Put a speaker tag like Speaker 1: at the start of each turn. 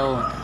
Speaker 1: Hello.